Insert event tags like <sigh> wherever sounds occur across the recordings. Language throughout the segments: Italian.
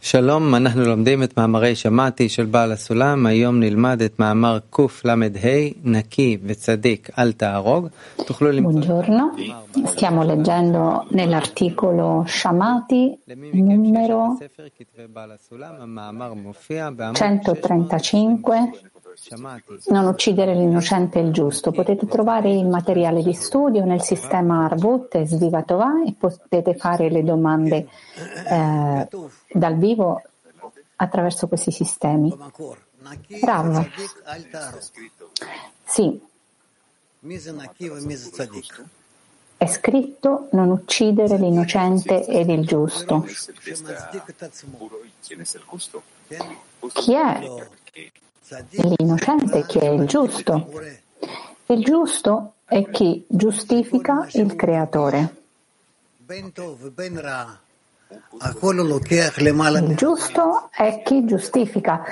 שלום, אנחנו לומדים את מאמרי שמעתי של בעל הסולם, היום נלמד את מאמר קל"ה, נקי וצדיק, אל תהרוג. תוכלו למצוא... Buongiorno, stiamo leggendo nell'articolo Shamati numero 135 non uccidere l'innocente e il giusto. Potete trovare il materiale di studio nel sistema Arvut e Svivatova e potete fare le domande eh, dal vivo attraverso questi sistemi. Rav. Sì. È scritto non uccidere l'innocente ed il giusto. Chi è l'innocente chi è il giusto. Il giusto è chi giustifica il creatore. Il giusto è chi giustifica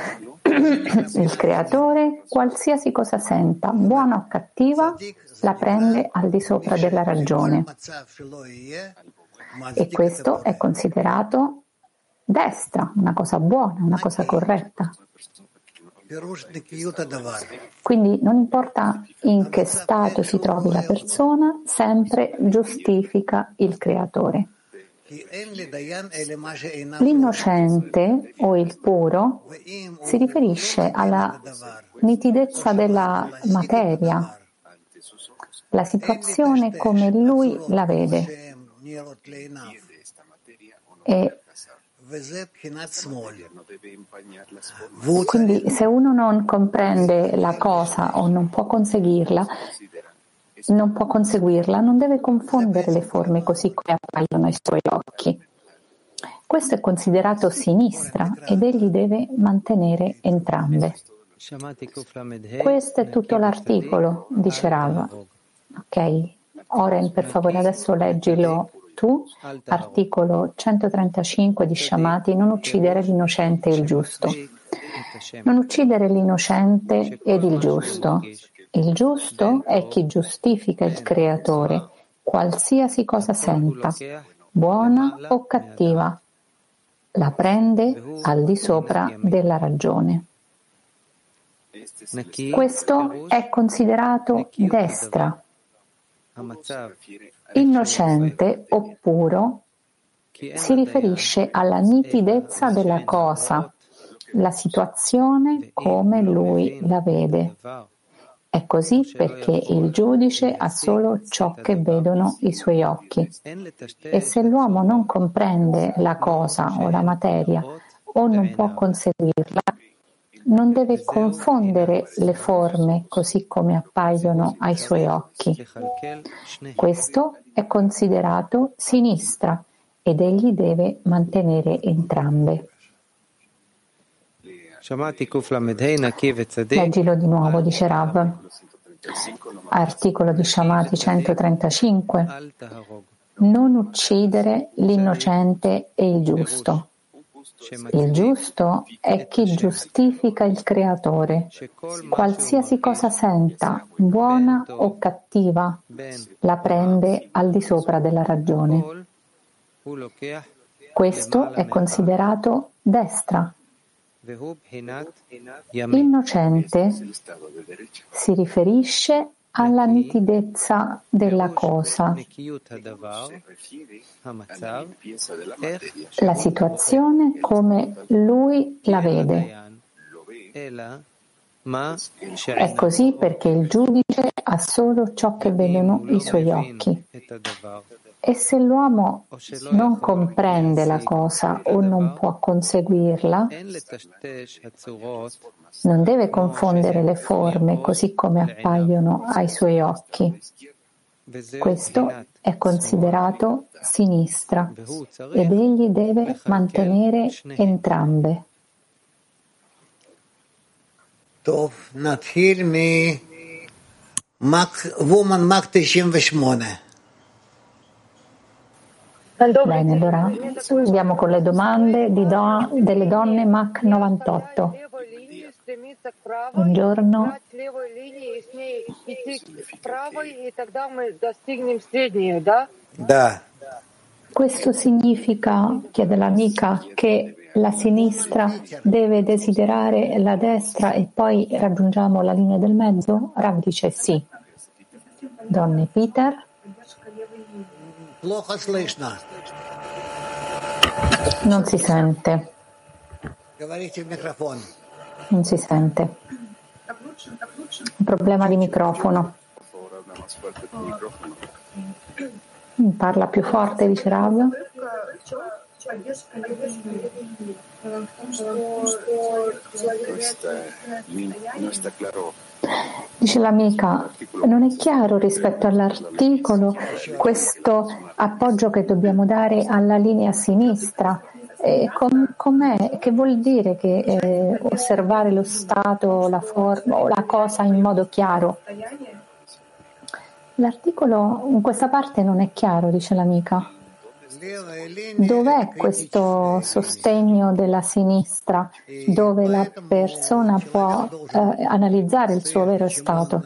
<coughs> il creatore, qualsiasi cosa senta, buona o cattiva, la prende al di sopra della ragione. E questo è considerato destra, una cosa buona, una cosa corretta. Quindi non importa in che stato si trovi la persona, sempre giustifica il creatore. L'innocente o il puro si riferisce alla nitidezza della materia, la situazione come lui la vede. E quindi se uno non comprende la cosa o non può conseguirla, non può conseguirla, non deve confondere le forme così come appaiono ai suoi occhi. Questo è considerato sinistra ed egli deve mantenere entrambe. Questo è tutto l'articolo, dice Rava. Ok, Oren, per favore adesso leggilo tu, articolo 135 di Shamati, non uccidere l'innocente e il giusto. Non uccidere l'innocente ed il giusto. Il giusto è chi giustifica il creatore, qualsiasi cosa senta, buona o cattiva, la prende al di sopra della ragione. Questo è considerato destra, Innocente o puro si riferisce alla nitidezza della cosa, la situazione come lui la vede. È così perché il giudice ha solo ciò che vedono i suoi occhi. E se l'uomo non comprende la cosa o la materia o non può conseguirla, non deve confondere le forme così come appaiono ai suoi occhi. Questo è considerato sinistra ed egli deve mantenere entrambe. Leggilo di nuovo, dice Rav. Articolo di Shamati 135. Non uccidere l'innocente e il giusto. Il giusto è chi giustifica il creatore. Qualsiasi cosa senta, buona o cattiva, la prende al di sopra della ragione. Questo è considerato destra. Innocente si riferisce alla nitidezza della cosa, la situazione come lui la vede. È così perché il giudice ha solo ciò che vedono i suoi occhi. E se l'uomo non comprende la cosa o non può conseguirla, non deve confondere le forme così come appaiono ai suoi occhi. Questo è considerato sinistra ed egli deve mantenere entrambe. Woman Mach 98 Bene, allora andiamo con le domande do, delle donne MAC 98. Buongiorno. Questo significa, chiede l'amica, che la sinistra deve desiderare la destra e poi raggiungiamo la linea del mezzo? Rav dice sì. Donne Peter. Non si sente. Non si sente. Un problema di microfono. Parla più forte, dice Rav. Dice l'amica, non è chiaro rispetto all'articolo questo appoggio che dobbiamo dare alla linea sinistra. Eh, com, com'è? Che vuol dire che eh, osservare lo stato, la forma o la cosa in modo chiaro? L'articolo in questa parte non è chiaro, dice l'amica. Dov'è questo sostegno della sinistra dove la persona può eh, analizzare il suo vero stato?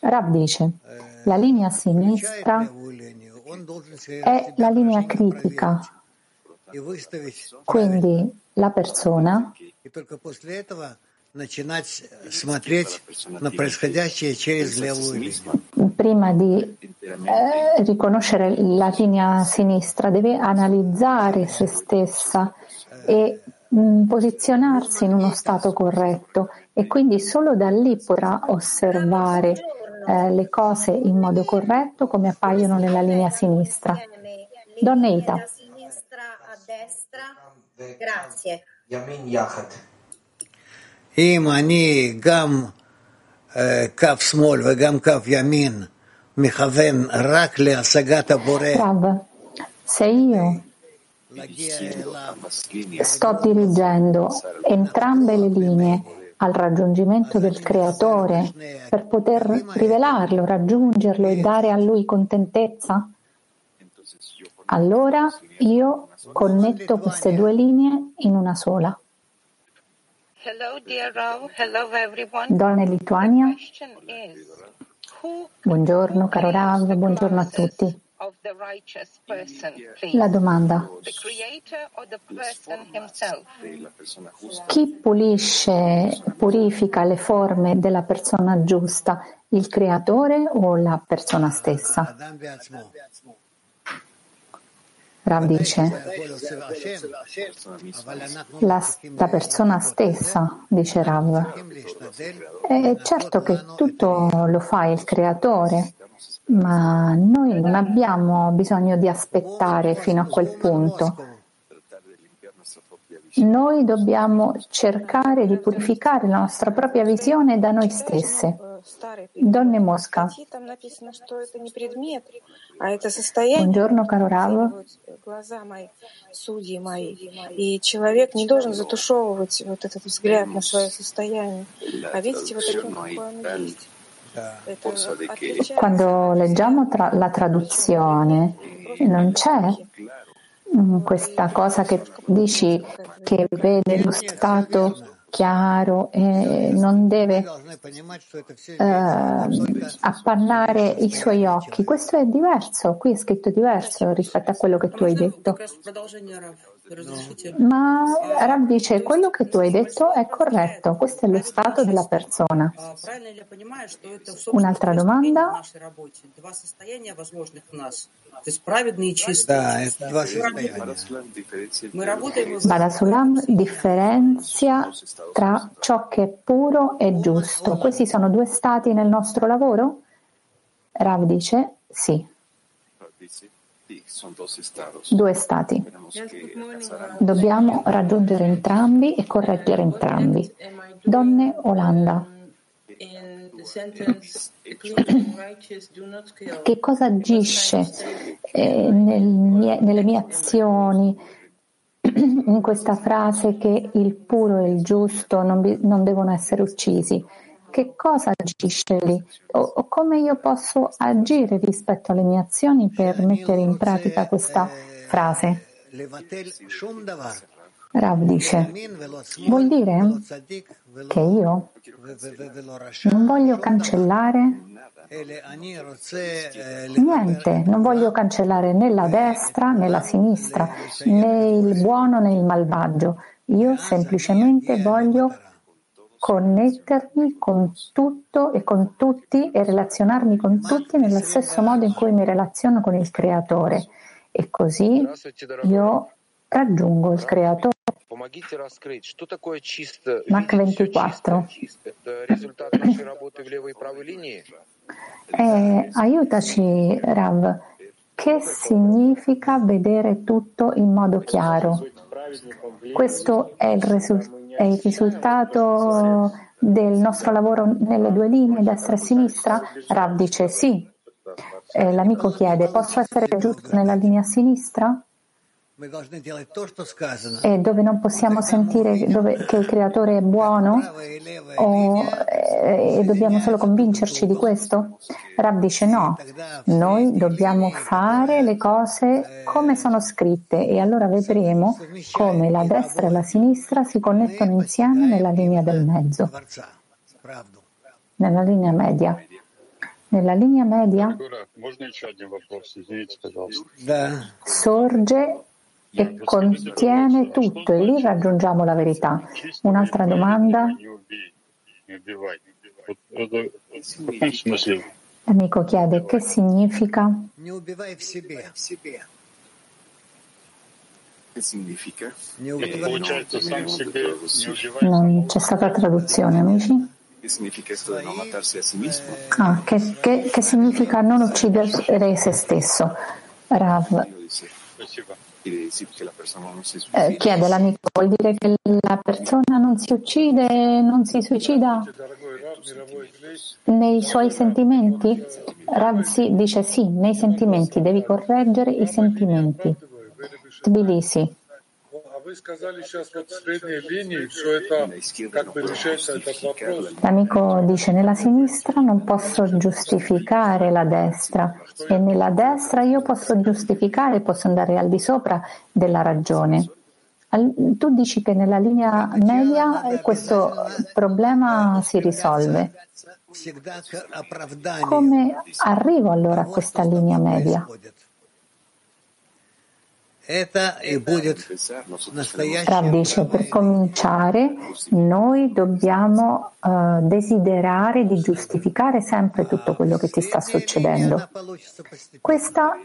Rav dice, la linea sinistra è la linea critica, quindi la persona prima di eh, riconoscere la linea sinistra deve analizzare se stessa e mh, mm, posizionarsi in uno stato corretto e quindi solo da lì potrà osservare eh, le cose in modo corretto come appaiono nella linea sinistra. Donna Ita. Grazie. אם אני גם קו שמאל וגם קו ימין מכוון רק להשגת הבורא, se io sto dirigendo entrambe le linee al raggiungimento del creatore per poter rivelarlo, raggiungerlo e dare a lui contentezza, allora io connetto queste due linee in una sola. Donne Lituania. Buongiorno caro Rav, buongiorno a tutti. La domanda. Chi pulisce, purifica le forme della persona giusta, il creatore o la persona stessa? Rav dice, la, la, persona stessa, dice Rav. È certo che tutto lo fa il creatore, ma noi non abbiamo bisogno di aspettare fino a quel punto. Noi dobbiamo cercare di purificare la nostra propria visione da noi stesse. Donne Mosca. Buongiorno caro Rav. Quando leggiamo tra- la traduzione non c'è questa cosa che dici che vede lo stato chiaro e non deve eh, appannare i suoi occhi. Questo è diverso, qui è scritto diverso rispetto a quello che tu hai detto. Ma Rav dice quello che tu hai detto è corretto, questo è lo stato della persona. Un'altra domanda? Badasulam differenzia tra ciò che è puro e giusto. Questi sono due stati nel nostro lavoro? Rav dice sì. Due stati. Dobbiamo raggiungere entrambi e correggere entrambi. Donne Olanda. Che cosa agisce eh, nel mie, nelle mie azioni in questa frase che il puro e il giusto non, non devono essere uccisi? Che cosa agisce lì? O, o, come io posso agire rispetto alle mie azioni per mettere in pratica questa frase. Rav dice, vuol dire che io non voglio cancellare niente, non voglio cancellare né la destra né la sinistra, né il buono né il malvagio. Io semplicemente voglio connettermi con tutto e con tutti e relazionarmi con tutti nello stesso modo in cui mi relaziono con il creatore. E così io raggiungo il creatore. Mach 24. Eh, aiutaci, Rav. Che significa vedere tutto in modo chiaro? Questo è il, risul- è il risultato del nostro lavoro nelle due linee, destra e sinistra? Rav dice sì. Eh, l'amico chiede, posso essere giusto nella linea sinistra? E dove non possiamo sentire dove, che il creatore è buono o, eh, e dobbiamo solo convincerci di questo? Rab dice no, noi dobbiamo fare le cose come sono scritte e allora vedremo come la destra e la sinistra si connettono insieme nella linea del mezzo, nella linea media. Nella linea media sorge e contiene tutto e lì raggiungiamo la verità. Un'altra domanda? L'amico chiede che significa? Non c'è stata traduzione, amici? Ah, che, che, che significa non uccidere se stesso? Rav. Eh, chiede l'amico, vuol dire che la persona non si uccide, non si suicida nei suoi sentimenti? Ravsi dice sì, nei sentimenti, devi correggere i sentimenti. Tbilisi. L'amico dice nella sinistra non posso giustificare la destra e nella destra io posso giustificare, posso andare al di sopra della ragione. Tu dici che nella linea media questo problema si risolve. Come arrivo allora a questa linea media? Rav dice, per cominciare noi dobbiamo uh, desiderare di giustificare sempre tutto quello che ti sta succedendo. Questa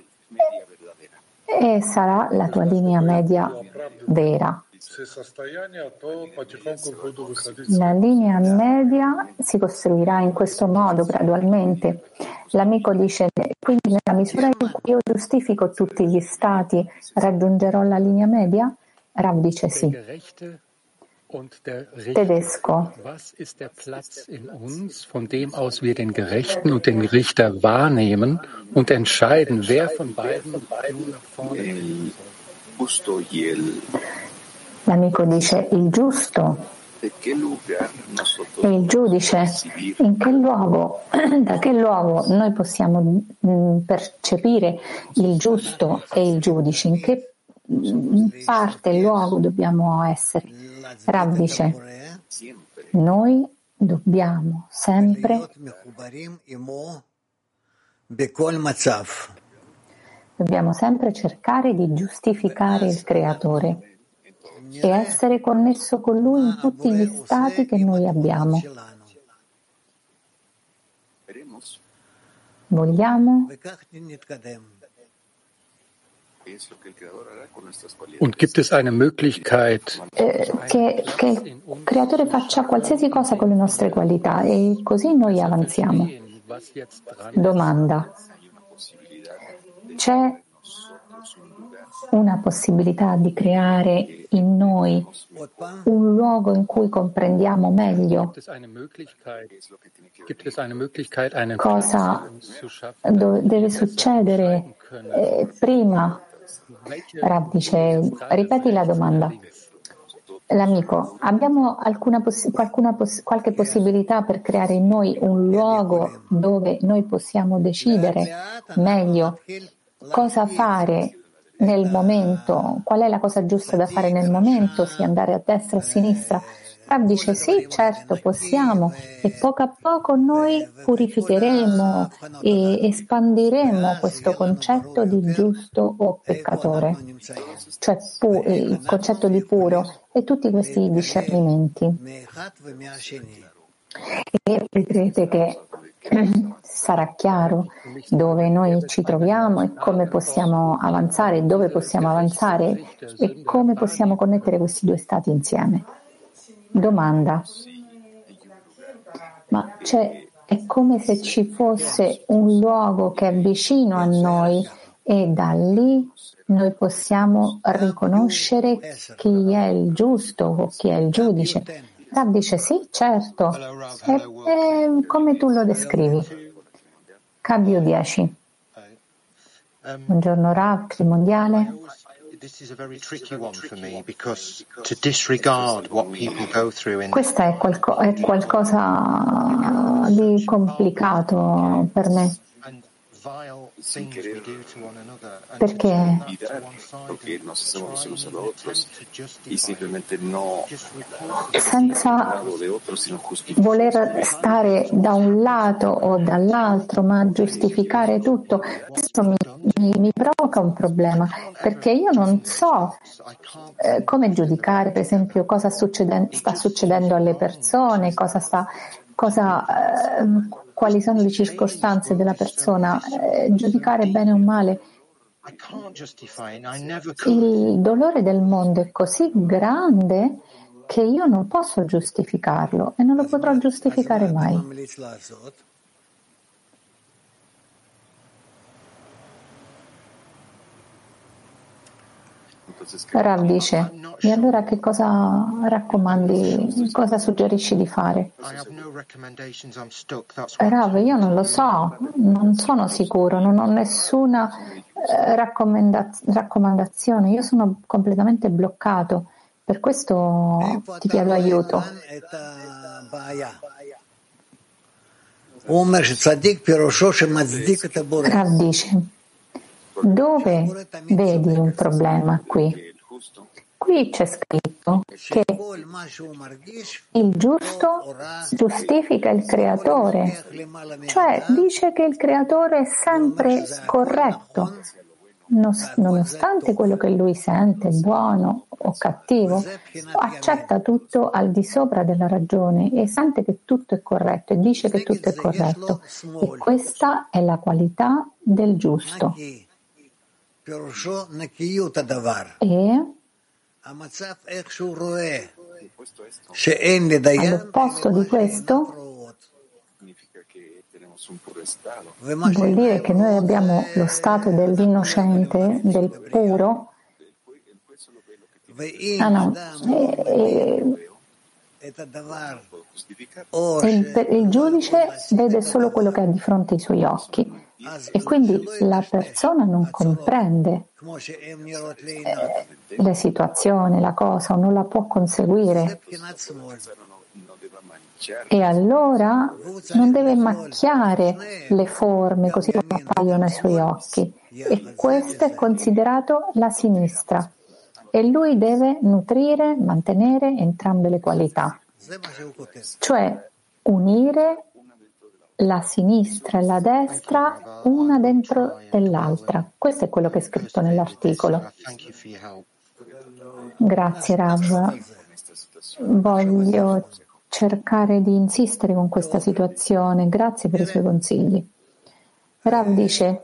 è, sarà la tua linea media vera. La linea media si costruirà in questo modo gradualmente. L'amico dice, quindi nella misura in cui io giustifico tutti gli stati, raggiungerò la linea media? Rav dice sì. Tedesco. Was ist der Platz in uns, von dem aus wir den Gerechten und den Richter wahrnehmen und entscheiden, wer von beiden nach vorne L'amico dice il giusto. E il giudice in che luogo, <clears throat> da che luogo noi possiamo mm, percepire il giusto e il giudice, in che mm, parte, luogo dobbiamo essere. Rav dice, noi dobbiamo sempre dobbiamo sempre cercare di giustificare il creatore e essere connesso con Lui in tutti gli stati che noi abbiamo. Vogliamo? Und gibt es eine Möglichkeit, eh, che, che il creatore faccia qualsiasi cosa con le nostre qualità e così noi avanziamo. Domanda. C'è una possibilità di creare in noi un luogo in cui comprendiamo meglio cosa deve succedere eh, prima. Rav dice, ripeti la domanda. L'amico, abbiamo poss- poss- qualche possibilità per creare in noi un luogo dove noi possiamo decidere meglio cosa fare nel momento, qual è la cosa giusta da fare nel momento, sì andare a destra o a sinistra. Rav dice sì, certo, possiamo e poco a poco noi purificheremo e espandiremo questo concetto di giusto o peccatore, cioè pu- il concetto di puro e tutti questi discernimenti. E vedrete che <clears throat> sarà chiaro dove noi ci troviamo e come possiamo avanzare, dove possiamo avanzare e come possiamo connettere questi due stati insieme. Domanda. Ma è come se ci fosse un luogo che è vicino a noi e da lì noi possiamo riconoscere chi è il giusto o chi è il giudice. Rav dice sì, certo, è, è come tu lo descrivi. Cabio 10. Buongiorno Rav, Trimondiale. Questo è, qualco, è qualcosa di complicato per me perché senza voler stare da un lato o dall'altro, ma giustificare tutto, questo mi, mi, mi provoca un problema, perché io non so eh, come giudicare, per esempio, cosa succede, sta succedendo alle persone, cosa sta cosa, eh, quali sono le circostanze della persona, eh, giudicare bene o male. Il dolore del mondo è così grande che io non posso giustificarlo e non lo potrò giustificare mai. Rav dice, e allora che cosa raccomandi, cosa suggerisci di fare? Rav, io non lo so, non sono sicuro, non ho nessuna eh, raccomandazione, io sono completamente bloccato, per questo ti chiedo aiuto. Rav dice, dove vedi un problema qui? Qui c'è scritto che il giusto giustifica il creatore, cioè dice che il creatore è sempre corretto, nonostante quello che lui sente, buono o cattivo, accetta tutto al di sopra della ragione e sente che tutto è corretto e dice che tutto è corretto. E questa è la qualità del giusto. E? all'opposto di questo? vuol dire che noi abbiamo lo stato dell'innocente, del puro. Ah no, e, e, il, il giudice vede solo quello che ha di fronte ai suoi occhi e quindi la persona non comprende eh, le situazioni, la cosa, o non la può conseguire. E allora non deve macchiare le forme così come appaiono ai suoi occhi. E questo è considerato la sinistra. E lui deve nutrire, mantenere entrambe le qualità. Cioè unire la sinistra e la destra una dentro dell'altra. Questo è quello che è scritto nell'articolo. Grazie Rav. Voglio cercare di insistere con questa situazione. Grazie per i suoi consigli. Rav dice,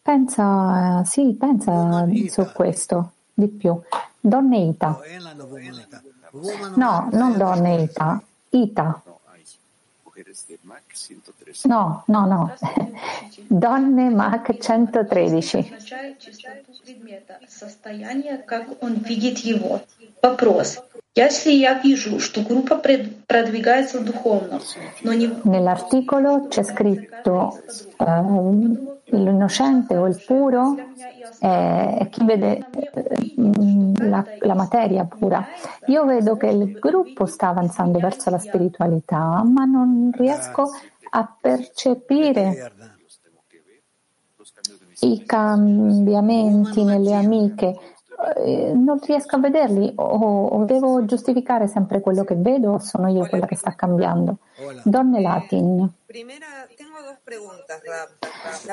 pensa, sì, pensa su questo di più. Donne Ita. No, non donne Ita, Ita. No, no, no. Donne Mach 113. Вопрос. Если я вижу, что группа продвигается духовно, но не... Nell'articolo c'è scritto uh, l'innocente o il puro è chi vede la, la, materia pura. Io vedo che il gruppo sta avanzando verso la spiritualità, ma non riesco a percepire i cambiamenti nelle amiche, eh, non riesco a vederli o, o, devo giustificare sempre quello che vedo o sono io quella che sta cambiando? Donne Latin.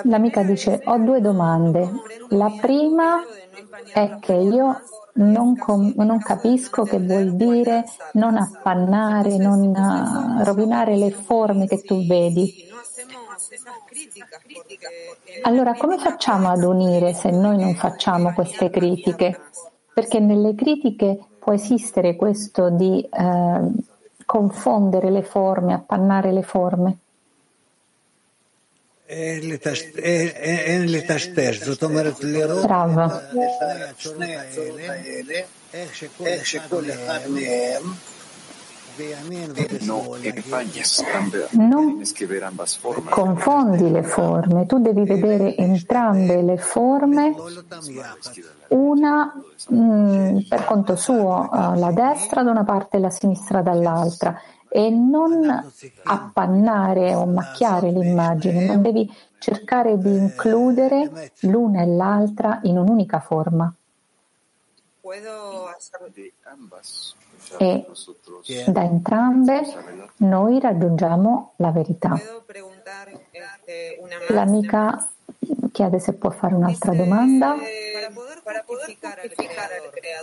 L'amica dice ho due domande. La prima è che io non, com- non, capisco che vuol dire non appannare, non uh, rovinare le forme che tu vedi. Allora, come facciamo ad unire se noi non facciamo queste critiche? Perché nelle critiche può esistere questo di eh, confondere le forme, appannare le forme. Bravo. Non confondi le forme, tu devi vedere entrambe le forme, una mh, mm, per conto suo, uh, la destra da una parte e la sinistra dall'altra, e non appannare o macchiare l'immagine, non devi cercare di includere l'una e l'altra in un'unica forma. E da entrambe noi raggiungiamo la verità. L'amica chiede se può fare un'altra domanda.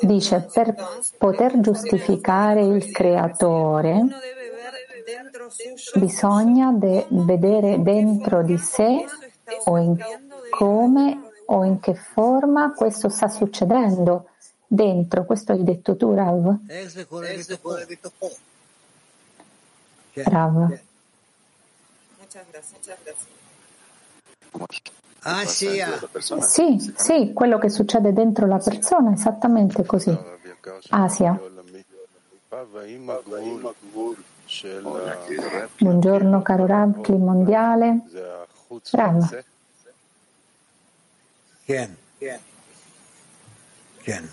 Dice, per poter giustificare il creatore bisogna de- vedere dentro di sé o in come o in che forma questo sta succedendo dentro. Questo hai detto tu, Rav? Rav. Ah, sì, sì, quello che succede dentro la persona, esattamente così. Asia. Buongiorno caro Rav, clima mondiale. Rav. Ken. Ken.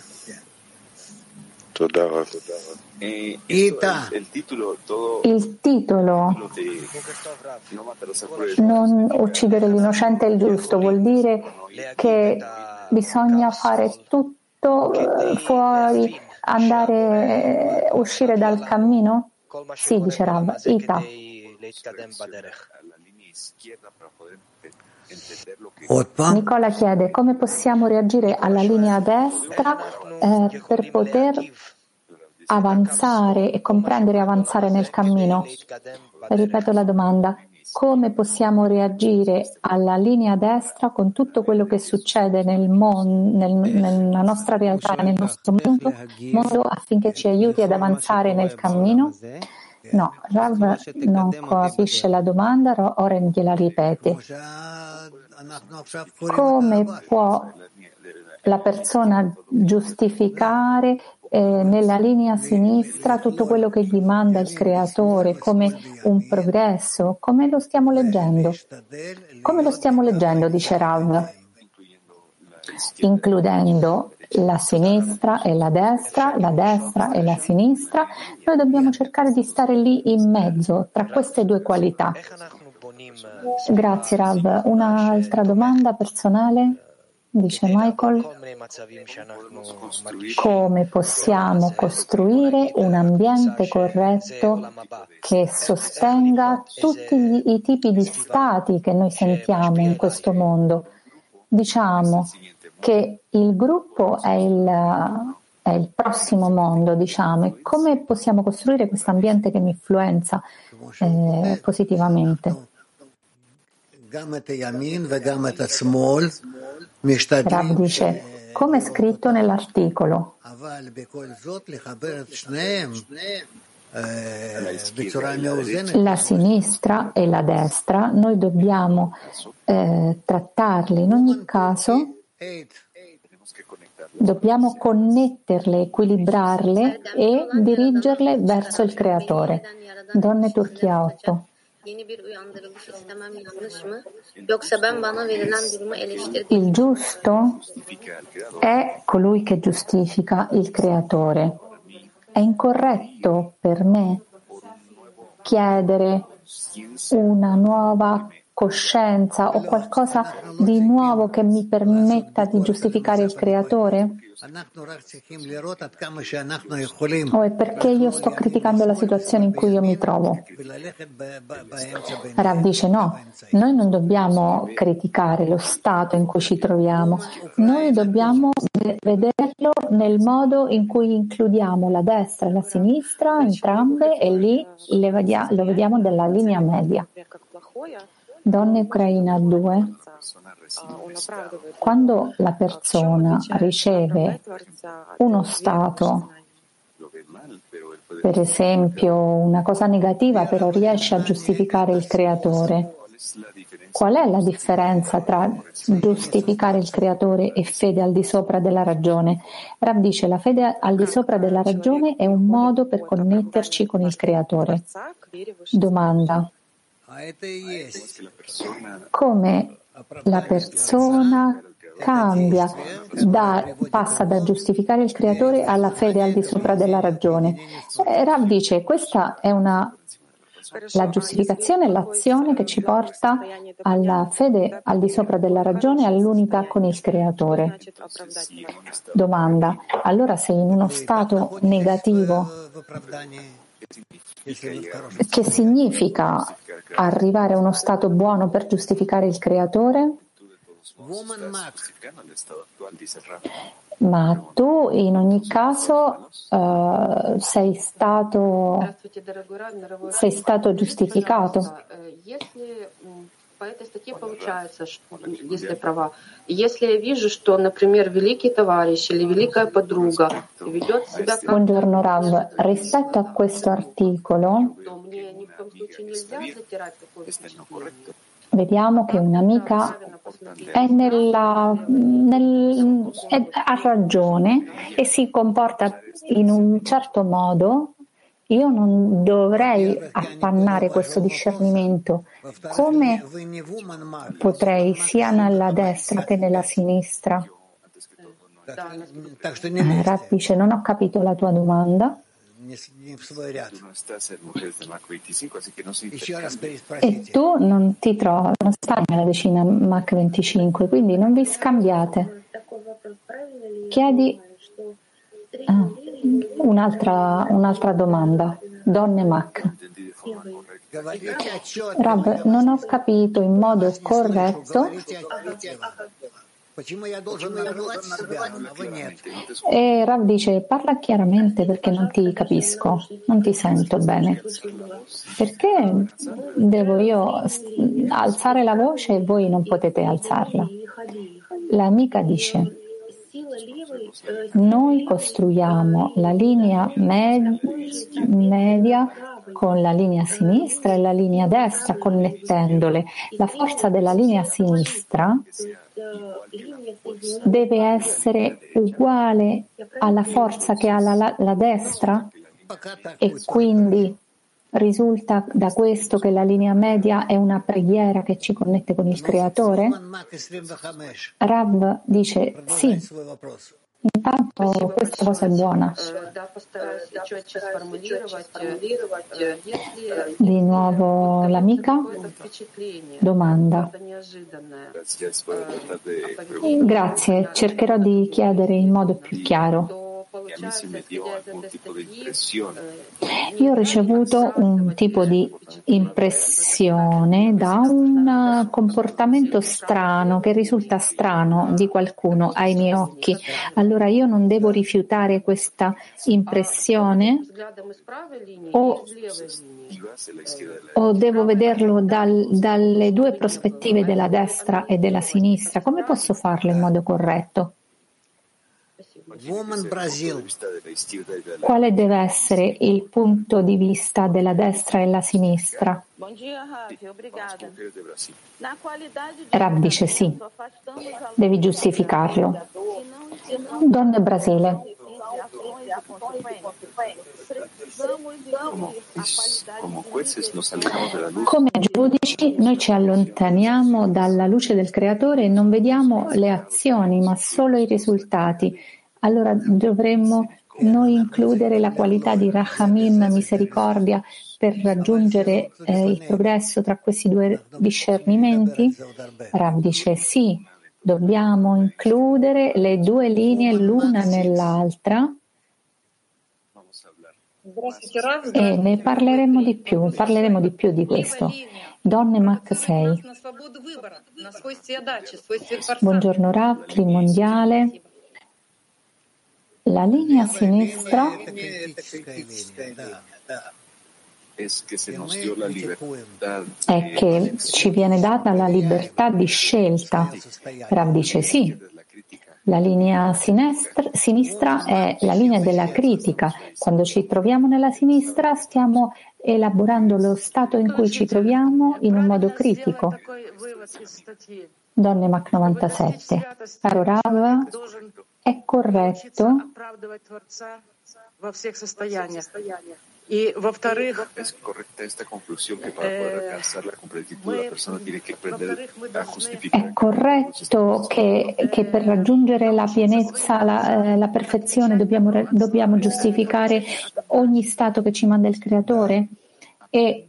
Il titolo, il titolo non uccidere l'innocente e il giusto vuol dire che bisogna fare tutto eh, fuori, andare, eh, uscire dal cammino? Sì, dice Rav, Ita. Nicola chiede come possiamo reagire alla linea destra eh, per poter avanzare e comprendere e avanzare nel cammino. Ripeto la domanda. Come possiamo reagire alla linea destra con tutto quello che succede nel mon- nel, nella nostra realtà, nel nostro mondo, modo affinché ci aiuti ad avanzare nel cammino? No, Rav non capisce la domanda, Oren gliela ripete. Come può la persona giustificare eh, nella linea sinistra tutto quello che gli manda il creatore come un progresso? Come lo stiamo leggendo? Come lo stiamo leggendo, dice Rav, includendo la sinistra e la destra, la destra e la sinistra, noi dobbiamo cercare di stare lì in mezzo tra queste due qualità. Grazie Rav. Un'altra domanda personale? Dice Michael, come possiamo costruire un ambiente corretto che sostenga tutti gli, i tipi di stati che noi sentiamo in questo mondo? Diciamo che il gruppo è il, è il prossimo mondo, diciamo, e come possiamo costruire questo ambiente che mi influenza eh, positivamente? Rav dice, come è scritto nell'articolo, la sinistra e la destra, noi dobbiamo eh, trattarle in ogni caso, dobbiamo connetterle, equilibrarle e dirigerle verso il creatore. Donne Turchia 8. Il giusto è colui che giustifica il creatore. È incorretto per me chiedere una nuova coscienza o qualcosa di nuovo che mi permetta di giustificare il creatore? O è perché io sto criticando la situazione in cui io mi trovo? Rav dice no, noi non dobbiamo criticare lo stato in cui ci troviamo, noi dobbiamo vederlo nel modo in cui includiamo la destra e la sinistra, entrambe, e lì lo vediamo dalla linea media. Donne Ucraina 2. Quando la persona riceve uno stato, per esempio una cosa negativa, però riesce a giustificare il creatore, Qual è la differenza tra giustificare il creatore e fede al di sopra della ragione? Rav dice la fede al di sopra della ragione è un modo per connetterci con il creatore. Domanda. Come la persona cambia, da, passa da giustificare il creatore alla fede al di sopra della ragione. Eh, Rav dice questa è una la giustificazione l'azione che ci porta alla fede al di sopra della ragione e all'unità con il Creatore. Domanda, allora sei in uno stato negativo, che significa arrivare a uno stato buono per giustificare il Creatore? Ma tu in ogni caso uh, sei, stato, sei stato giustificato По этой статье получается, если права, если я вижу, что, например, великий товарищ или великая подруга ведет себя как... Buongiorno Rav, rispetto a questo articolo, то мне ни в коем случае нельзя затирать такое впечатление. vediamo che un'amica è nella, nel, è, ha ragione e si comporta in un certo modo, io non dovrei appannare questo discernimento. Come potrei sia nella destra che nella sinistra? Rat dice, non ho capito la tua domanda. E tu non ti trovi, non stai nella decina Mach 25, quindi non vi scambiate. Chiedi ah, un'altra, un'altra domanda. Donne Mach. Rab, non ho capito in modo corretto e Rav dice parla chiaramente perché non ti capisco, non ti sento bene. Perché devo io alzare la voce e voi non potete alzarla? L'amica dice noi costruiamo la linea med- media con la linea sinistra e la linea destra, connettendole. La forza della linea sinistra deve essere uguale alla forza che ha la, la destra e quindi risulta da questo che la linea media è una preghiera che ci connette con il creatore? Rav dice sì, Intanto questa cosa è buona. Di nuovo l'amica domanda. Grazie, cercherò di chiedere in modo più chiaro. Io ho ricevuto un tipo di impressione da un comportamento strano che risulta strano di qualcuno ai miei occhi. Allora io non devo rifiutare questa impressione o, o devo vederlo dal, dalle due prospettive della destra e della sinistra. Come posso farlo in modo corretto? Quale deve essere il punto di vista della destra e la sinistra? Rab dice sì, devi giustificarlo. Donne Brasile. Come giudici noi ci allontaniamo dalla luce del creatore e non vediamo le azioni ma solo i risultati allora dovremmo noi includere la qualità di Rahamim, misericordia, per raggiungere eh, il progresso tra questi due discernimenti? Rav dice sì, dobbiamo includere le due linee l'una nell'altra e ne parleremo di più, parleremo di più di questo. Donne Mac 6. Buongiorno Rav, mondiale. La linea sinistra è che ci viene data la libertà di scelta. Rav dice sì, la linea sinistra, sinistra, è la linea della critica. Quando ci troviamo nella sinistra stiamo elaborando lo stato in cui ci troviamo in un modo critico. Donne Mac 97. Caro Rav, è corretto. È corretto che, che per raggiungere la pienezza, la, eh, la perfezione, dobbiamo, dobbiamo giustificare ogni stato che ci manda il Creatore? E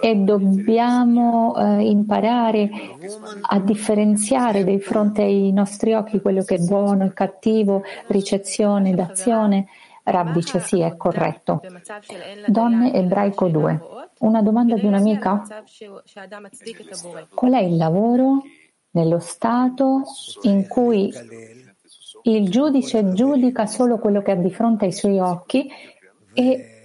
e dobbiamo eh, imparare a differenziare di fronte ai nostri occhi quello che è buono e cattivo, ricezione ed azione. Rab dice sì, è corretto. Donne ebraico 2. Una domanda di un'amica? Qual è il lavoro nello stato in cui il giudice giudica solo quello che ha di fronte ai suoi occhi e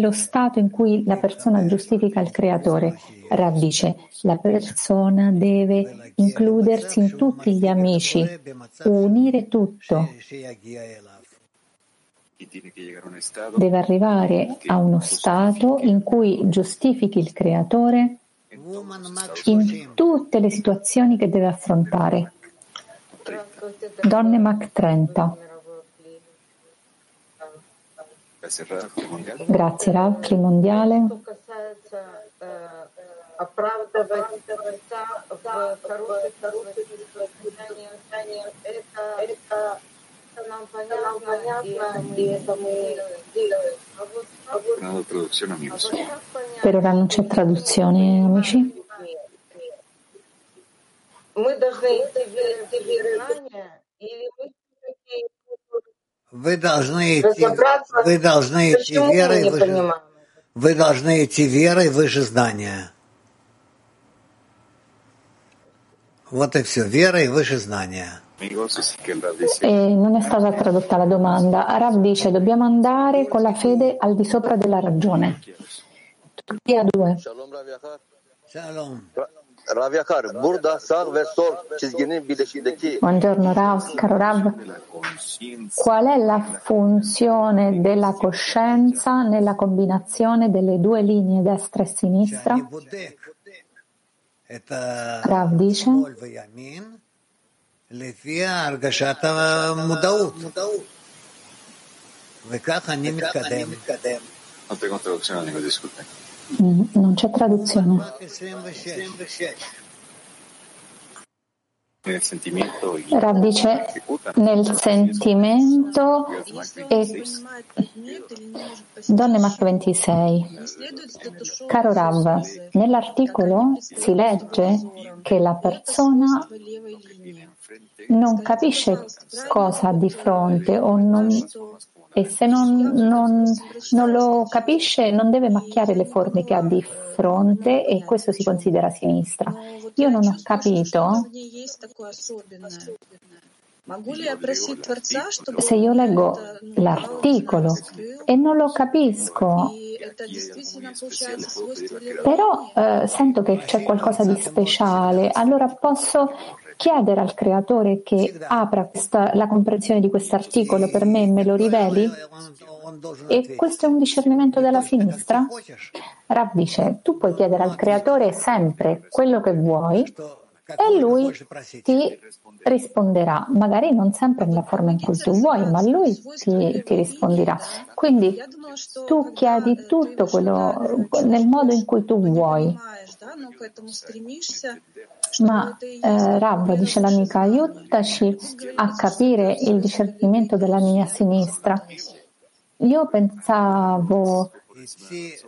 lo stato in cui la persona giustifica il creatore. Rav dice, la persona deve includersi in tutti gli amici, unire tutto. Deve arrivare a uno stato in cui giustifichi il creatore in tutte le situazioni che deve affrontare. Donne Mach 30. Grazie Rav, mondiale. Per ora non c'è traduzione, amici. Мы должны идти или мы вы должны идти, вы должны идти верой, выше, вы должны идти верой выше знания. Вот и все, верой выше знания. E non è stata tradotta la domanda. Rav dice dobbiamo andare con la fede al di sopra della ragione. Tutti a due. Shalom. Ravyakar, burada sağ ve sol çizginin bileşiğindeki... Buongiorno Rav, caro Rav. Qual è la funzione della coscienza nella combinazione delle due linee destra e sinistra? Rav dice Altre contraddizioni discutendo. Mm, non c'è traduzione. Rav dice nel sentimento e Donne Mac 26. Caro Rav, nell'articolo si legge che la persona non capisce cosa ha di fronte o non e se non, non, non, lo capisce non deve macchiare le forme che ha di fronte e questo si considera sinistra. Io non ho capito se io leggo l'articolo e non lo capisco, però eh, sento che c'è qualcosa di speciale, allora posso chiedere al creatore che apra questa, la comprensione di questo articolo per me e me lo riveli? E questo è un discernimento della sinistra? Rav dice, tu puoi chiedere al creatore sempre quello che vuoi e lui ti risponderà, magari non sempre nella forma in cui tu vuoi, ma lui ti, ti risponderà. Quindi tu chiedi tutto quello nel modo in cui tu vuoi. Ma eh, Rav, dice l'amica, aiutaci a capire il discernimento della linea sinistra. io pensavo,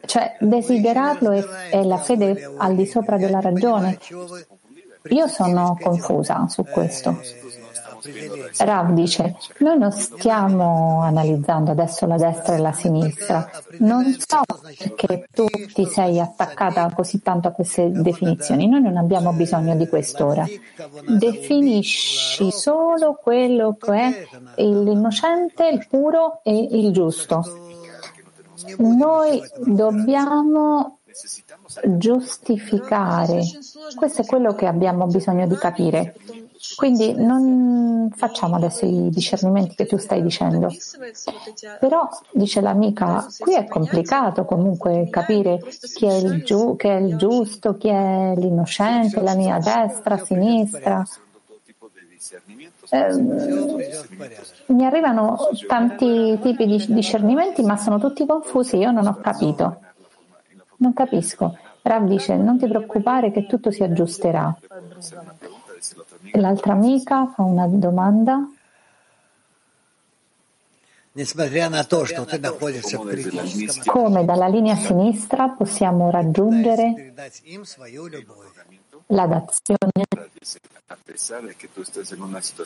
cioè desiderarlo è, è la fede al di sopra della ragione. Io sono confusa su questo. Rav dice, noi non stiamo analizzando adesso la destra e la sinistra, non so perché tu ti sei attaccata così tanto a queste definizioni, noi non abbiamo bisogno di quest'ora. Definisci solo quello che è l'innocente, il puro e il giusto. Noi dobbiamo giustificare, questo è quello che abbiamo bisogno di capire. Quindi non facciamo adesso i discernimenti che tu stai dicendo. Però, dice l'amica, qui è complicato comunque capire chi è il, giu- che è il giusto, chi è l'innocente, la mia destra, sinistra. Eh, mi arrivano tanti tipi di discernimenti, ma sono tutti confusi, io non ho capito. Non capisco. Rav dice, non ti preoccupare che tutto si aggiusterà. L'altra amica fa una domanda. Come dalla linea sinistra possiamo raggiungere la dazione?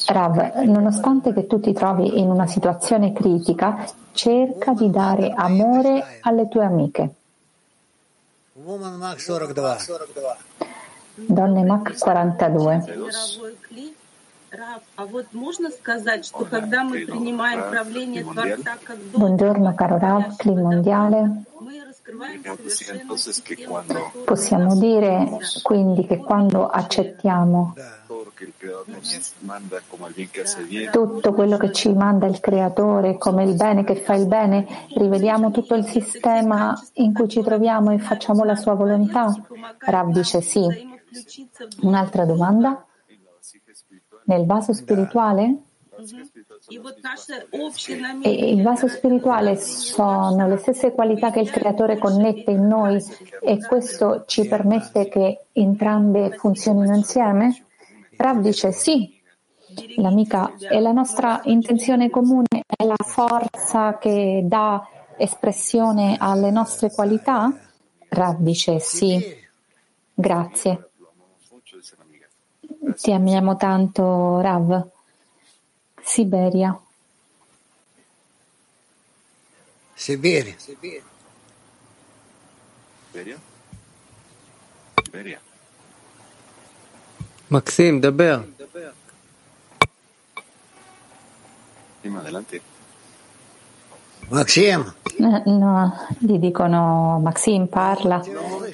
Rav, nonostante che tu ti trovi in una situazione critica, cerca di dare amore alle tue amiche. Donne Mac 42. Buongiorno caro Rav, Cli mondiale. Possiamo dire quindi che quando accettiamo tutto quello che ci manda il creatore come il bene che fa il bene, rivediamo tutto il sistema in cui ci troviamo e facciamo la sua volontà? Rav dice sì. Un'altra domanda? Nel vaso spirituale? E il vaso spirituale sono le stesse qualità che il creatore connette in noi e questo ci permette che entrambe funzionino insieme? Rav dice sì, l'amica e la nostra intenzione comune è la forza che dà espressione alle nostre qualità? Rav dice sì, grazie. Ti amiamo tanto, Rav. Siberia. Siberia. Siberia. Siberia. Maxim, daber. Maxim. No, no, gli dicono Maxim parla,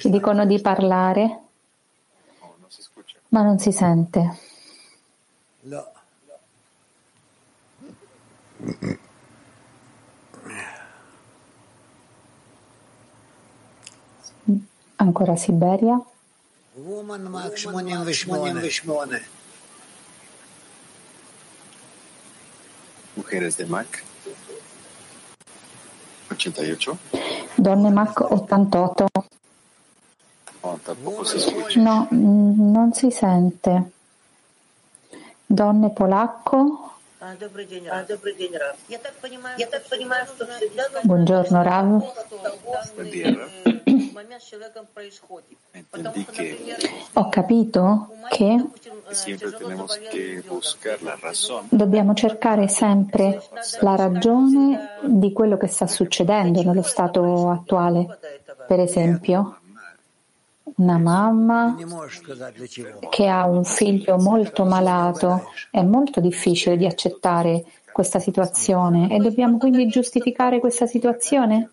gli dicono di parlare, oh, ma non si sente. No. Ancora Siberia. Woman Max 88. Mujeres de Mac 88. Donne Mac 88. Oh, tampoco se escucha. No, mm, non si sente. Donne polacco. А, Добрый день, Рав. Добрый день, Рав. Я так понимаю, я так понимаю, что всегда Buongiorno Rav. Buen día, Rav. данный момент с человеком происходит. Потому Entendí что, que например, Ho capito che допустим, э, siempre тяжело tenemos заболел que ребенок. buscar la razón dobbiamo cercare sempre la ragione di quello che sta succedendo nello stato attuale. Per esempio, una mamma che ha un figlio molto malato, è molto difficile di accettare questa situazione e dobbiamo quindi giustificare questa situazione?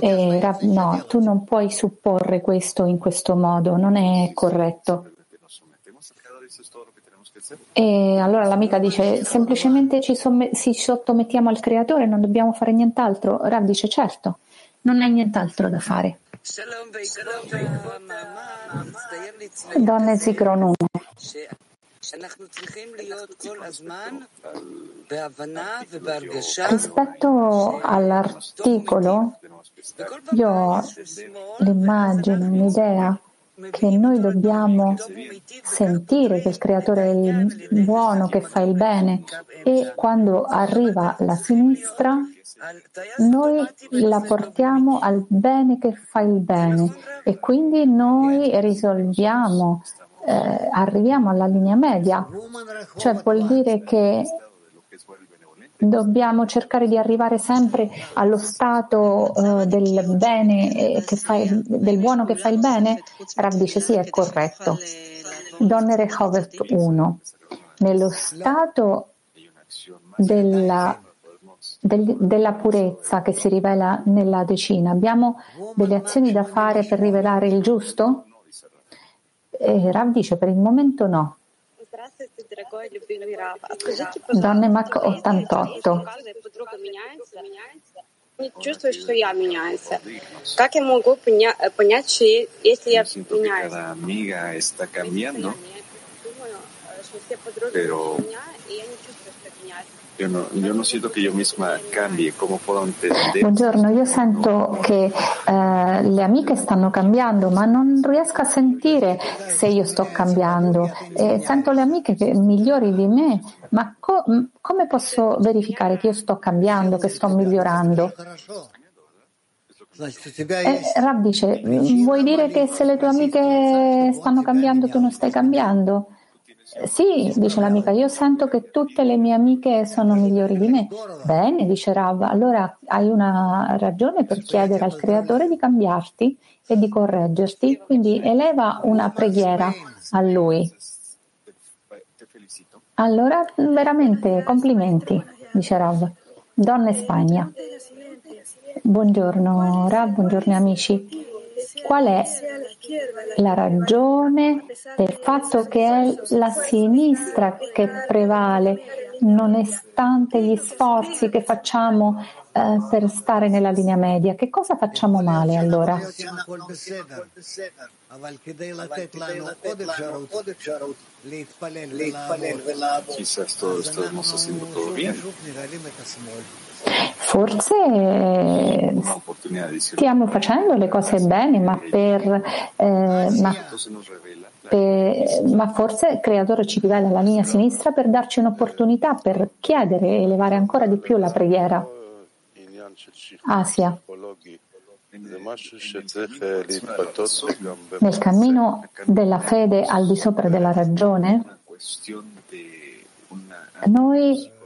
Eh, e, no, tu non puoi supporre questo in questo modo, non è corretto. E allora l'amica dice semplicemente ci somme- si sottomettiamo al creatore, non dobbiamo fare nient'altro. Rav dice certo, non hai nient'altro da fare. Donne Zikron 1. Rispetto all'articolo, io ho l'immagine, un'idea che noi dobbiamo sentire che il creatore è il buono che fa il bene e quando arriva la sinistra noi la portiamo al bene che fa il bene e quindi noi risolviamo, eh, arriviamo alla linea media, cioè vuol dire che dobbiamo cercare di arrivare sempre allo stato uh, del bene che fa del buono che fa il bene? Rav dice sì, è corretto. Donne Rehovet 1. Nello stato della, del, della purezza che si rivela nella decina, abbiamo delle azioni da fare per rivelare il giusto? E Rav dice per il momento no. Donne Mac 88. не чувствую, что я меняюсь. Как я могу поня- понять, что если я меняюсь? Cada amiga está cambiando, Думаю, что все подруги pero io, no, yo no siento que yo misma cambie como fueron desde... Buongiorno, io sento che eh, le amiche stanno cambiando, ma non riesco a sentire se io sto cambiando. E sento le amiche che, migliori di me, ma co- come posso verificare che io sto cambiando, che sto migliorando? Eh, Rab dice, vuoi dire che se le tue amiche stanno cambiando tu non stai cambiando? Sì, dice l'amica, io sento che tutte le mie amiche sono migliori di me. Bene, dice Rav, allora hai una ragione per chiedere al creatore di cambiarti e di correggerti, quindi eleva una preghiera a lui. Allora, veramente complimenti, dice Rav. Donne Spagna. Buongiorno Rav, buongiorno amici. Qual è la ragione del fatto che è la sinistra che prevale, nonostante gli sforzi che facciamo eh, per stare nella linea media? Che cosa facciamo male allora? Forse eh, stiamo facendo le cose bene, ma, per, eh, ma, per, ma forse il creatore ci rivela la linea sinistra per darci un'opportunità per chiedere e elevare ancora di più la preghiera. Asia. Ah, Nel cammino della fede al di sopra della ragione, noi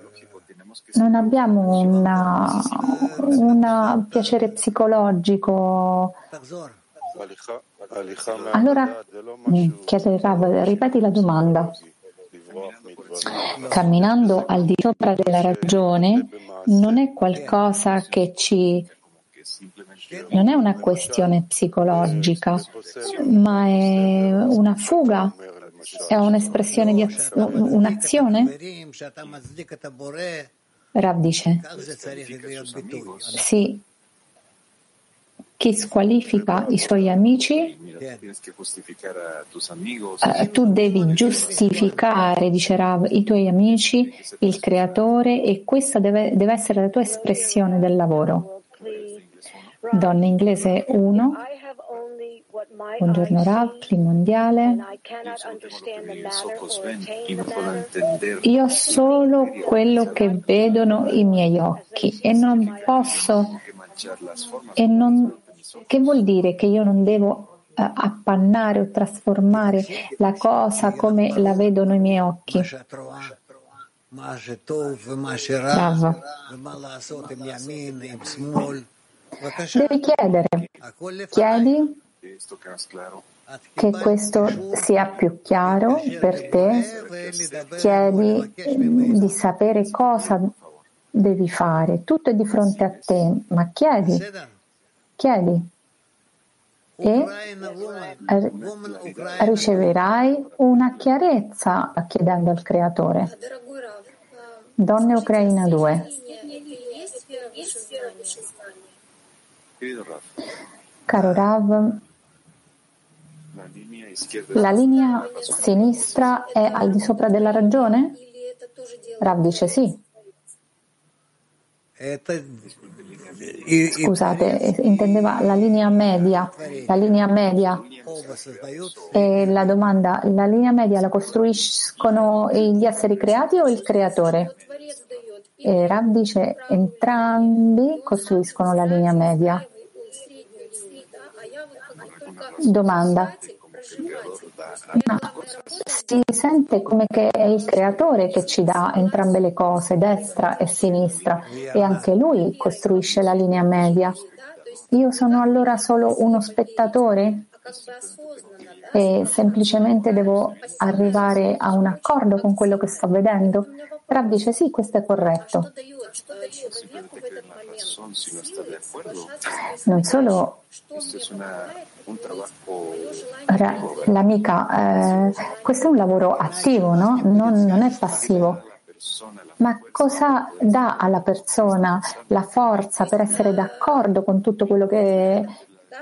non abbiamo un piacere psicologico. Allora, chiede Rav, ripeti la domanda. Camminando al di sopra della ragione non è qualcosa che ci non è una questione psicologica, ma è una fuga, è un'espressione di az... un'azione. Rav dice, sì, chi squalifica i suoi amici, eh, tu devi giustificare, dice Rav, i tuoi amici, il creatore e questa deve, deve essere la tua espressione del lavoro. Donna inglese 1, Buongiorno Rav, Clean Mondiale. Io solo quello che vedono i miei occhi e non posso, e non, che vuol dire che io non devo eh, appannare o trasformare la cosa come la vedono i miei occhi. Bravo. Devi chiedere, chiedi? che questo sia più chiaro per te, chiedi di sapere cosa devi fare, tutto è di fronte a te, ma chiedi, chiedi. E riceverai una chiarezza chiedendo al creatore. Donne Ucraina 2. Caro Rav, la linea sinistra è al di sopra della ragione? Rav dice sì. Scusate, intendeva la linea media, la linea media e la domanda, la linea media la costruiscono gli esseri creati o il creatore? E Rav dice entrambi costruiscono la linea media. Domanda. Ma si sente come che è il creatore che ci dà entrambe le cose, destra e sinistra, e anche lui costruisce la linea media. Io sono allora solo uno spettatore? E semplicemente devo arrivare a un accordo con quello che sto vedendo? Rav dice sì, questo è corretto. Non solo l'amica, eh, questo è un lavoro attivo, no? non, non è passivo. Ma cosa dà alla persona la forza per essere d'accordo con tutto quello che,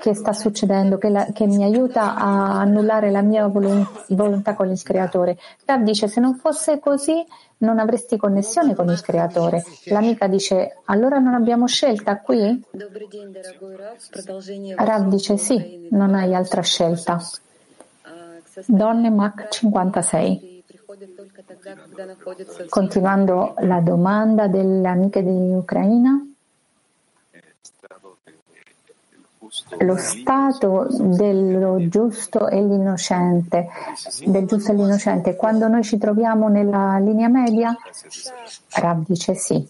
che sta succedendo, che, la, che, mi aiuta a annullare la mia volontà con il creatore? Rav dice, se non fosse così non avresti connessione con il creatore. L'amica dice, allora non abbiamo scelta qui? Rav dice, sì, non hai altra scelta. Donne Mac 56. Continuando la domanda delle amiche di Ucraina. Lo stato dello giusto e l'innocente, del giusto e l'innocente, quando noi ci troviamo nella linea media, Rav dice sì.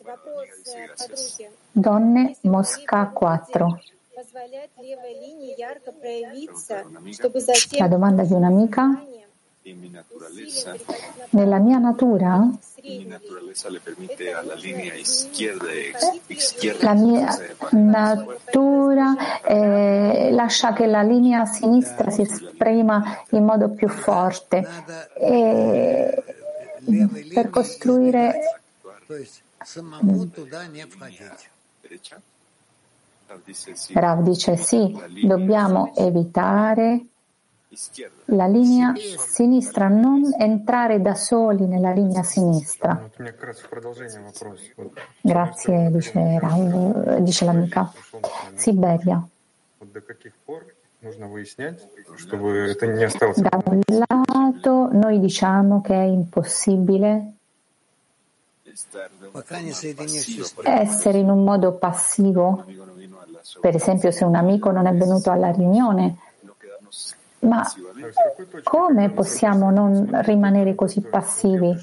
Donne Mosca 4. La domanda di un'amica. Nella mia natura? La mia natura eh, lascia che la linea sinistra si esprima in modo più forte. E per costruire Rav dice sì, dobbiamo evitare la linea sinistra, non entrare da soli nella linea sinistra. Grazie, dice, Raul, dice l'amica. Siberia. Da un lato noi diciamo che è impossibile essere in un modo passivo, per esempio se un amico non è venuto alla riunione, ma come possiamo non rimanere così passivi?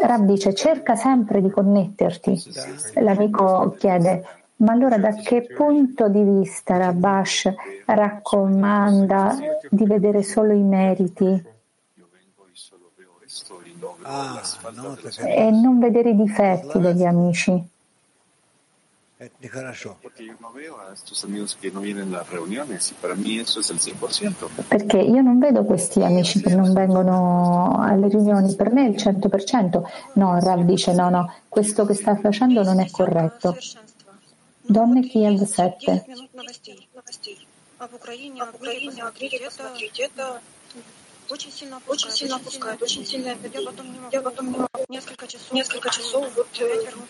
Rab dice cerca sempre di connetterti. L'amico chiede ma allora da che punto di vista Rabash raccomanda di vedere solo i meriti e non vedere i difetti degli amici? Perché io non vedo questi amici che non vengono alle riunioni, per me è il 100%. No, Rav dice no, no, questo che sta facendo non è corretto. Donne Kiev 7. Очень сильно опускает, очень сильно опускает, очень сильно я потом не могу, я потом не могу несколько часов, несколько часов вот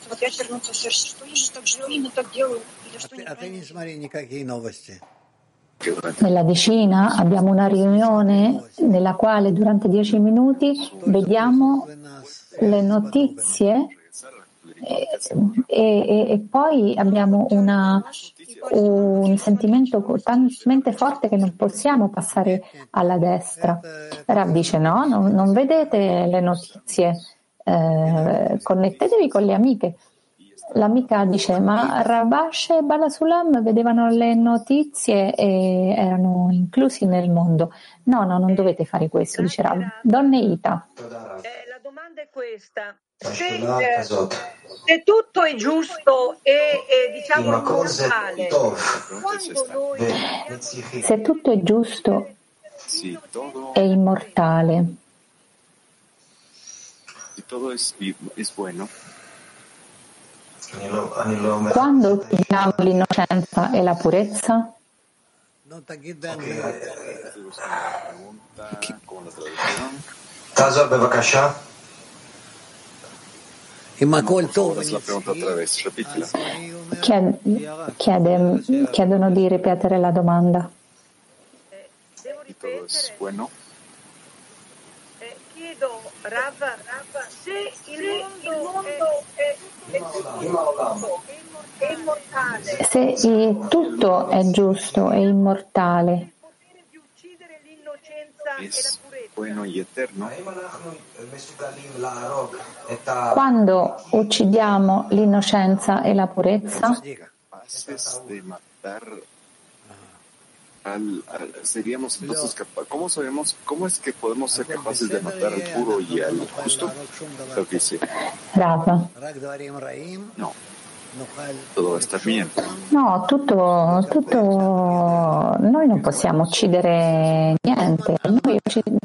опять вернуться в сердце. Что именно так, что именно так делаю? Или что а ты не смотри никакие новости. Nella decina abbiamo una riunione nella quale durante dieci minuti vediamo le notizie e, e, e poi abbiamo una, un sentimento talmente forte che non possiamo passare alla destra. Rav dice no, non, non vedete le notizie, eh, connettetevi con le amiche. L'amica dice ma Rabash e Balasulam vedevano le notizie e erano inclusi nel mondo. No, no, non dovete fare questo, dice Rav. Donne Ita. Eh, la domanda è questa se, eh, se tutto è giusto e, e diciamo normale, quando. Se tutto è giusto è immortale. Quando abbiamo l'innocenza e la purezza? Okay. Chied- chiede- chiedono di ripetere la domanda. Eh, chiedo, Rav, se il mondo è, è, è immortale, Se tutto è giusto e immortale, il potere di uccidere l'innocenza e la eterno, quando uccidiamo l'innocenza e la purezza, de matar al, al, seríamos entonces capaces, ¿cómo sabemos, cómo es que podemos ser capaces de matar al puro y al justo? Lo que dice. Rafa. No. Tutto dove sta? No, tutto, tutto, noi non possiamo uccidere niente, noi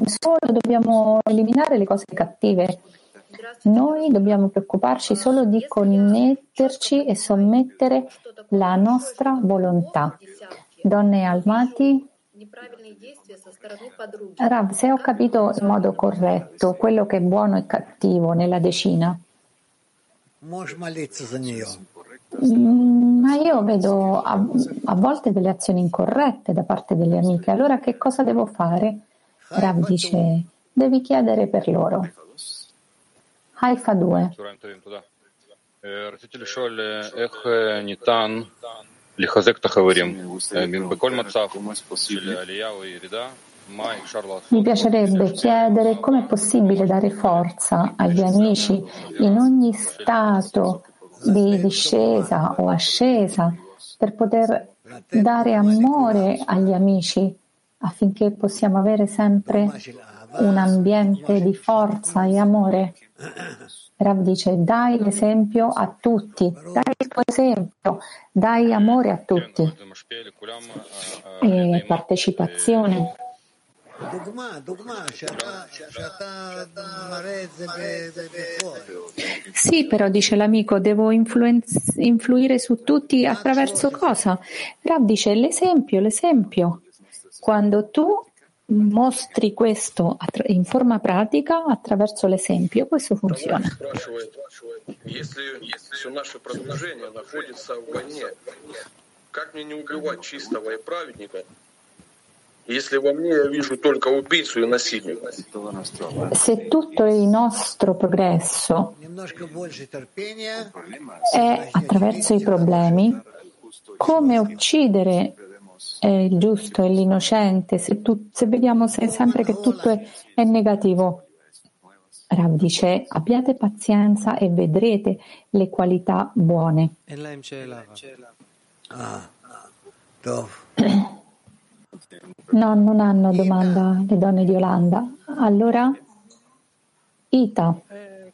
solo dobbiamo eliminare le cose cattive. Noi dobbiamo preoccuparci solo di connetterci e sommettere la nostra volontà. Donne Almati, Rav, se ho capito in modo corretto quello che è buono e cattivo nella decina. Ma io vedo a, a, volte delle azioni incorrette da parte delle amiche, allora che cosa devo fare? Rav dice, devi chiedere per loro. Haifa 2. Mi piacerebbe chiedere come è possibile dare forza agli amici in ogni stato di discesa o ascesa per poter dare amore agli amici affinché possiamo avere sempre un ambiente di forza e amore. Rav dice dai l'esempio a tutti, dai il tuo esempio, dai amore a tutti e partecipazione. Sì, però dice l'amico, devo influenz- influire su tutti attraverso cosa? Rav dice l'esempio, l'esempio. Quando tu mostri questo attra- in forma pratica attraverso l'esempio, questo funziona. спрашивает, если все наше продвижение находится в войне, как мне не убивать чистого и праведника, se tutto il nostro progresso è attraverso i problemi, come uccidere eh, il giusto e l'innocente se, tu, se vediamo se sempre che tutto è, è negativo? Rav dice abbiate pazienza e vedrete le qualità buone. Ah, <clears throat> No, non hanno domanda le donne di Olanda. Allora, Ita. Eh,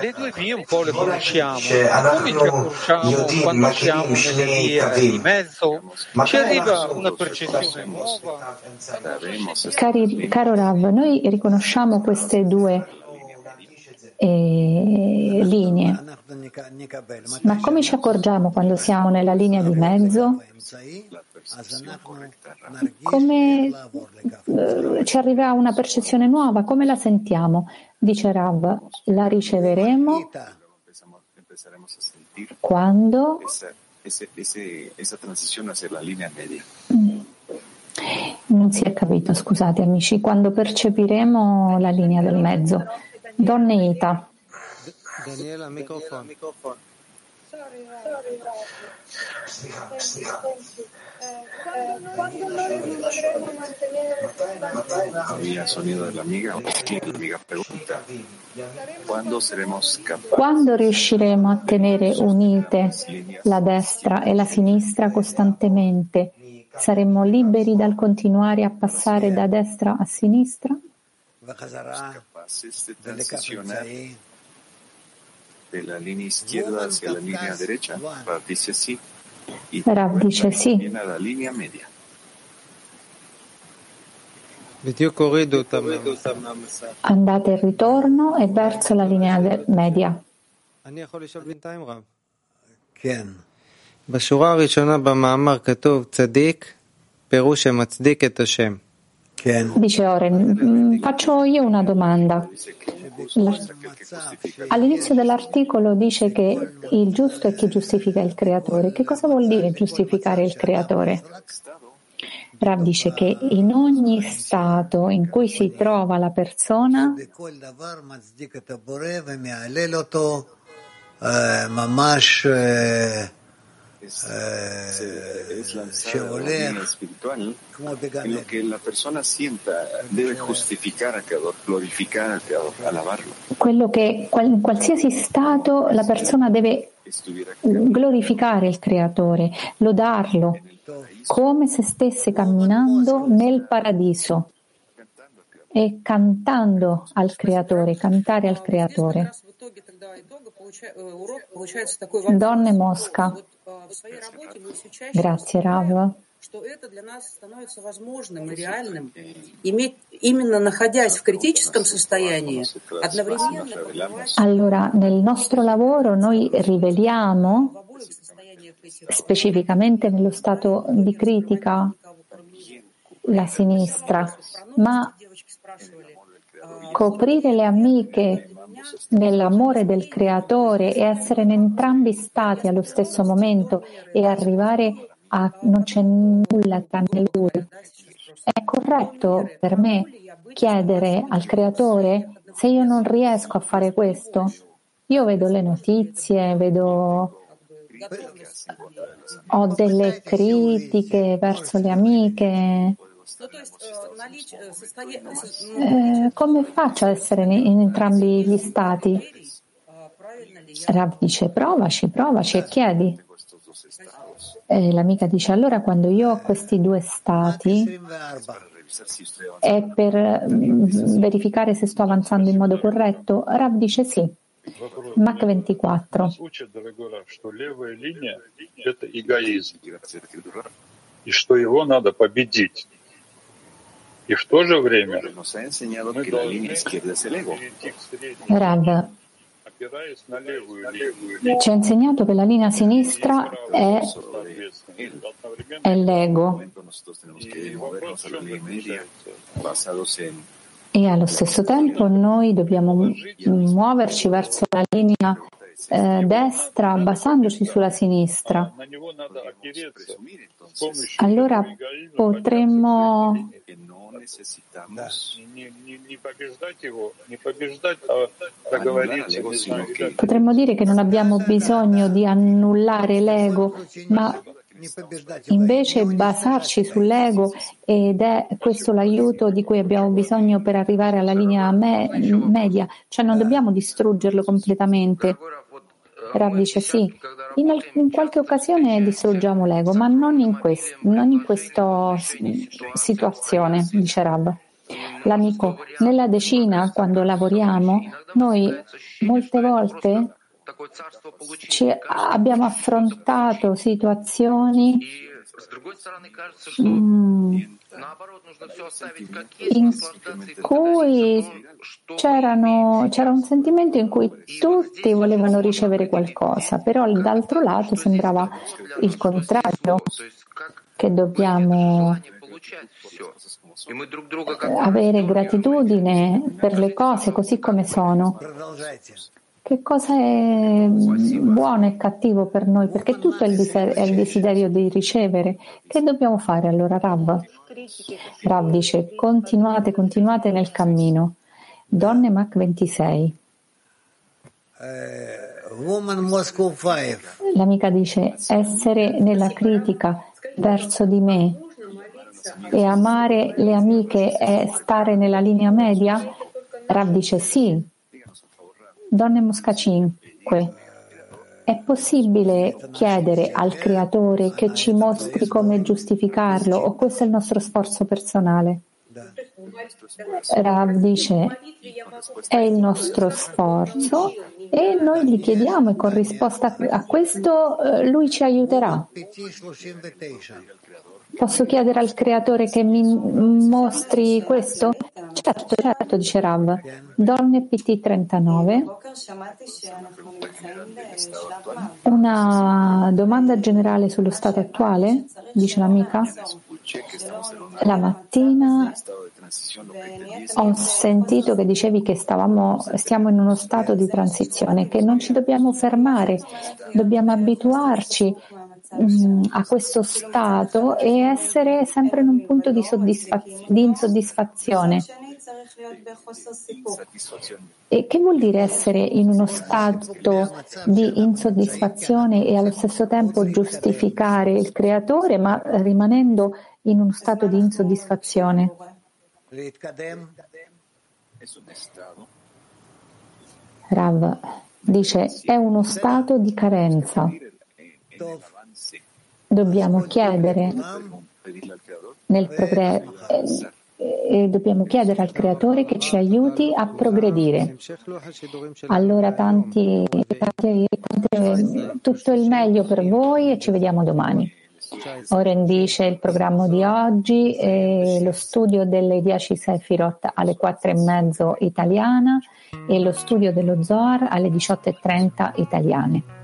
le due vie un po' le conosciamo, come ci conosciamo quando siamo nelle vie di mezzo? Ci arriva una percezione nuova? Cari, caro Rav, noi riconosciamo queste due eh, linee, ma come ci accorgiamo quando siamo nella linea di mezzo? Come eh, ci arriva una percezione nuova? Come la sentiamo? Dice Rav, la riceveremo quando? Mm. Non si è capito, scusate amici, quando percepiremo la linea del mezzo. Donne Ita. Daniela, microfono. Sorry, sorry, quando riusciremo a tenere unite la destra e la sinistra costantemente? Saremmo liberi dal continuare a passare da destra a sinistra? Capaces de transicionar de izquierda hacia la linea derecha? Dice sí. Y Rav vuelta dice sì. también a la línea media. בדיוק הורידו אותם מהמסך. Andate e ritorno e verso la linea de- media. אני יכול לשאול בינתיים רב. כן. בשורה הראשונה במאמר כתוב צדיק, פירוש שמצדיק את השם. Dice Oren, faccio io una domanda. All'inizio dell'articolo dice che il giusto è chi giustifica il creatore. Che cosa vuol dire giustificare il creatore? Rav dice che in ogni stato in cui si trova la persona línea espiritual en lo que la persona sienta deve giustificare al creador, glorificare al creador, alabarlo. Quello che in qualsiasi stato la persona deve glorificare il creatore, lodarlo, come se stesse camminando nel paradiso e cantando al creatore, cantare al creatore. Donne Mosca. Grazie Rav. что это для нас становится возможным и реальным, иметь, именно находясь в критическом состоянии, одновременно Allora, nel nostro lavoro noi riveliamo, specificamente nello stato di critica, la sinistra, ma coprire le amiche nell'amore del creatore e essere in entrambi stati allo stesso momento e arrivare a non c'è nulla tranne lui. È corretto per me chiedere al creatore se io non riesco a fare questo? Io vedo le notizie, vedo ho delle critiche verso le amiche. Eh, come faccio a essere in, in entrambi gli stati? Rav dice provaci, provaci e chiedi. E l'amica dice allora quando io ho questi due stati è per mm, verificare se sto avanzando in modo corretto? Rav dice sì. Mach 24. и что его надо победить. И в то же время Rav ci ha insegnato che la linea sinistra è, è l'ego e allo stesso tempo noi dobbiamo muoverci verso la linea eh, destra basandoci sulla sinistra. Allora potremmo Potremmo dire che non abbiamo bisogno di annullare l'ego, ma invece basarci sull'ego ed è questo l'aiuto di cui abbiamo bisogno per arrivare alla linea me- media, cioè non dobbiamo distruggerlo completamente. Rav dice sì, in, al- in, qualche occasione distruggiamo l'ego, ma non in, quest- non in questa situazione, dice Rav. L'amico, nella decina, quando lavoriamo, noi molte volte abbiamo affrontato situazioni in cui c'era un sentimento in cui tutti volevano ricevere qualcosa, però d'altro lato sembrava il contrario, che dobbiamo avere gratitudine per le cose così come sono. Che cosa è buono e cattivo per noi? Perché tutto è il, desiderio di ricevere. Che dobbiamo fare allora, Rav? Rav dice, continuate, continuate nel cammino. Donne Mach 26. L'amica dice, essere nella critica verso di me e amare le amiche è stare nella linea media? Rav dice sì. Donne Mosca 5. È possibile chiedere al creatore che ci mostri come giustificarlo o questo è il nostro sforzo personale? Rav dice è il nostro sforzo e noi gli chiediamo e con risposta a questo eh, lui ci aiuterà. Posso chiedere al creatore che mi mostri questo? Certo, certo, dice Rav. Donne PT 39. Una domanda generale sullo stato attuale, dice l'amica. La mattina Ho sentito che dicevi che stavamo, stiamo in uno stato di transizione, che non ci dobbiamo fermare, dobbiamo abituarci mm, a questo stato e essere sempre in un punto di, soddisfaz- di insoddisfazione. E che vuol dire essere in uno stato di insoddisfazione e allo stesso tempo giustificare il creatore, ma rimanendo in uno stato di insoddisfazione? Rav dice è uno stato di carenza. Dobbiamo chiedere nel progresso e dobbiamo chiedere al creatore che ci aiuti a progredire. Allora tanti, tanti, tanti, tutto il meglio per voi e ci vediamo domani. Oren dice il programma di oggi, è lo studio delle 10 Sefirot alle 4 e mezzo italiana e lo studio dello Zohar alle 18.30 italiane.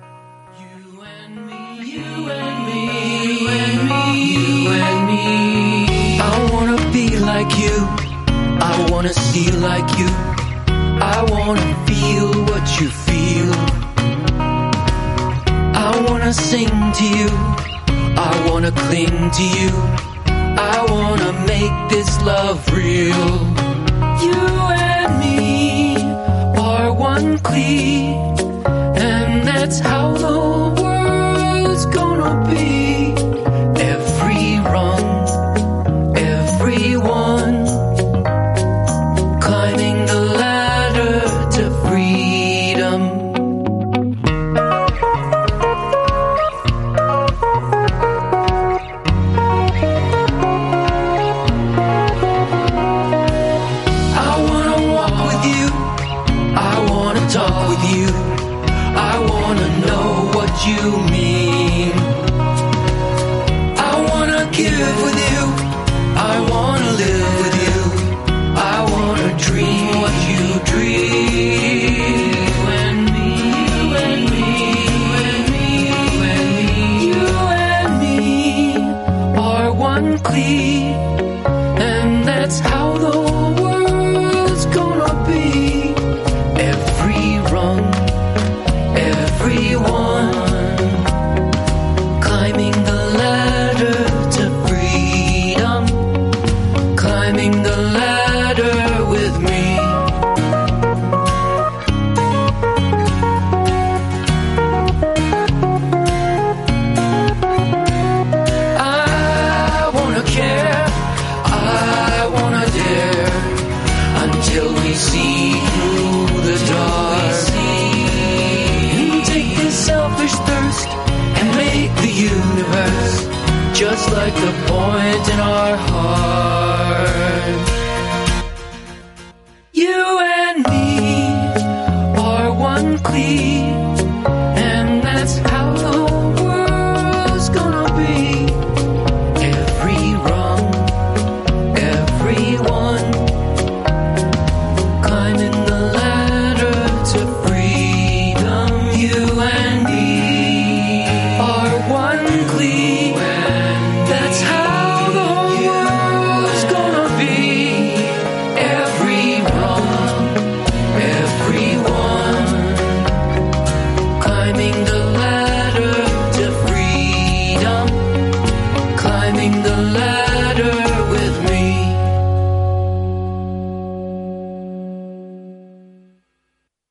And me. I wanna be like you, I wanna see like you, I wanna feel what you feel. I wanna sing to you. I wanna cling to you. I wanna make this love real. You and me are one cleat, and that's how the world's gonna be. You mean.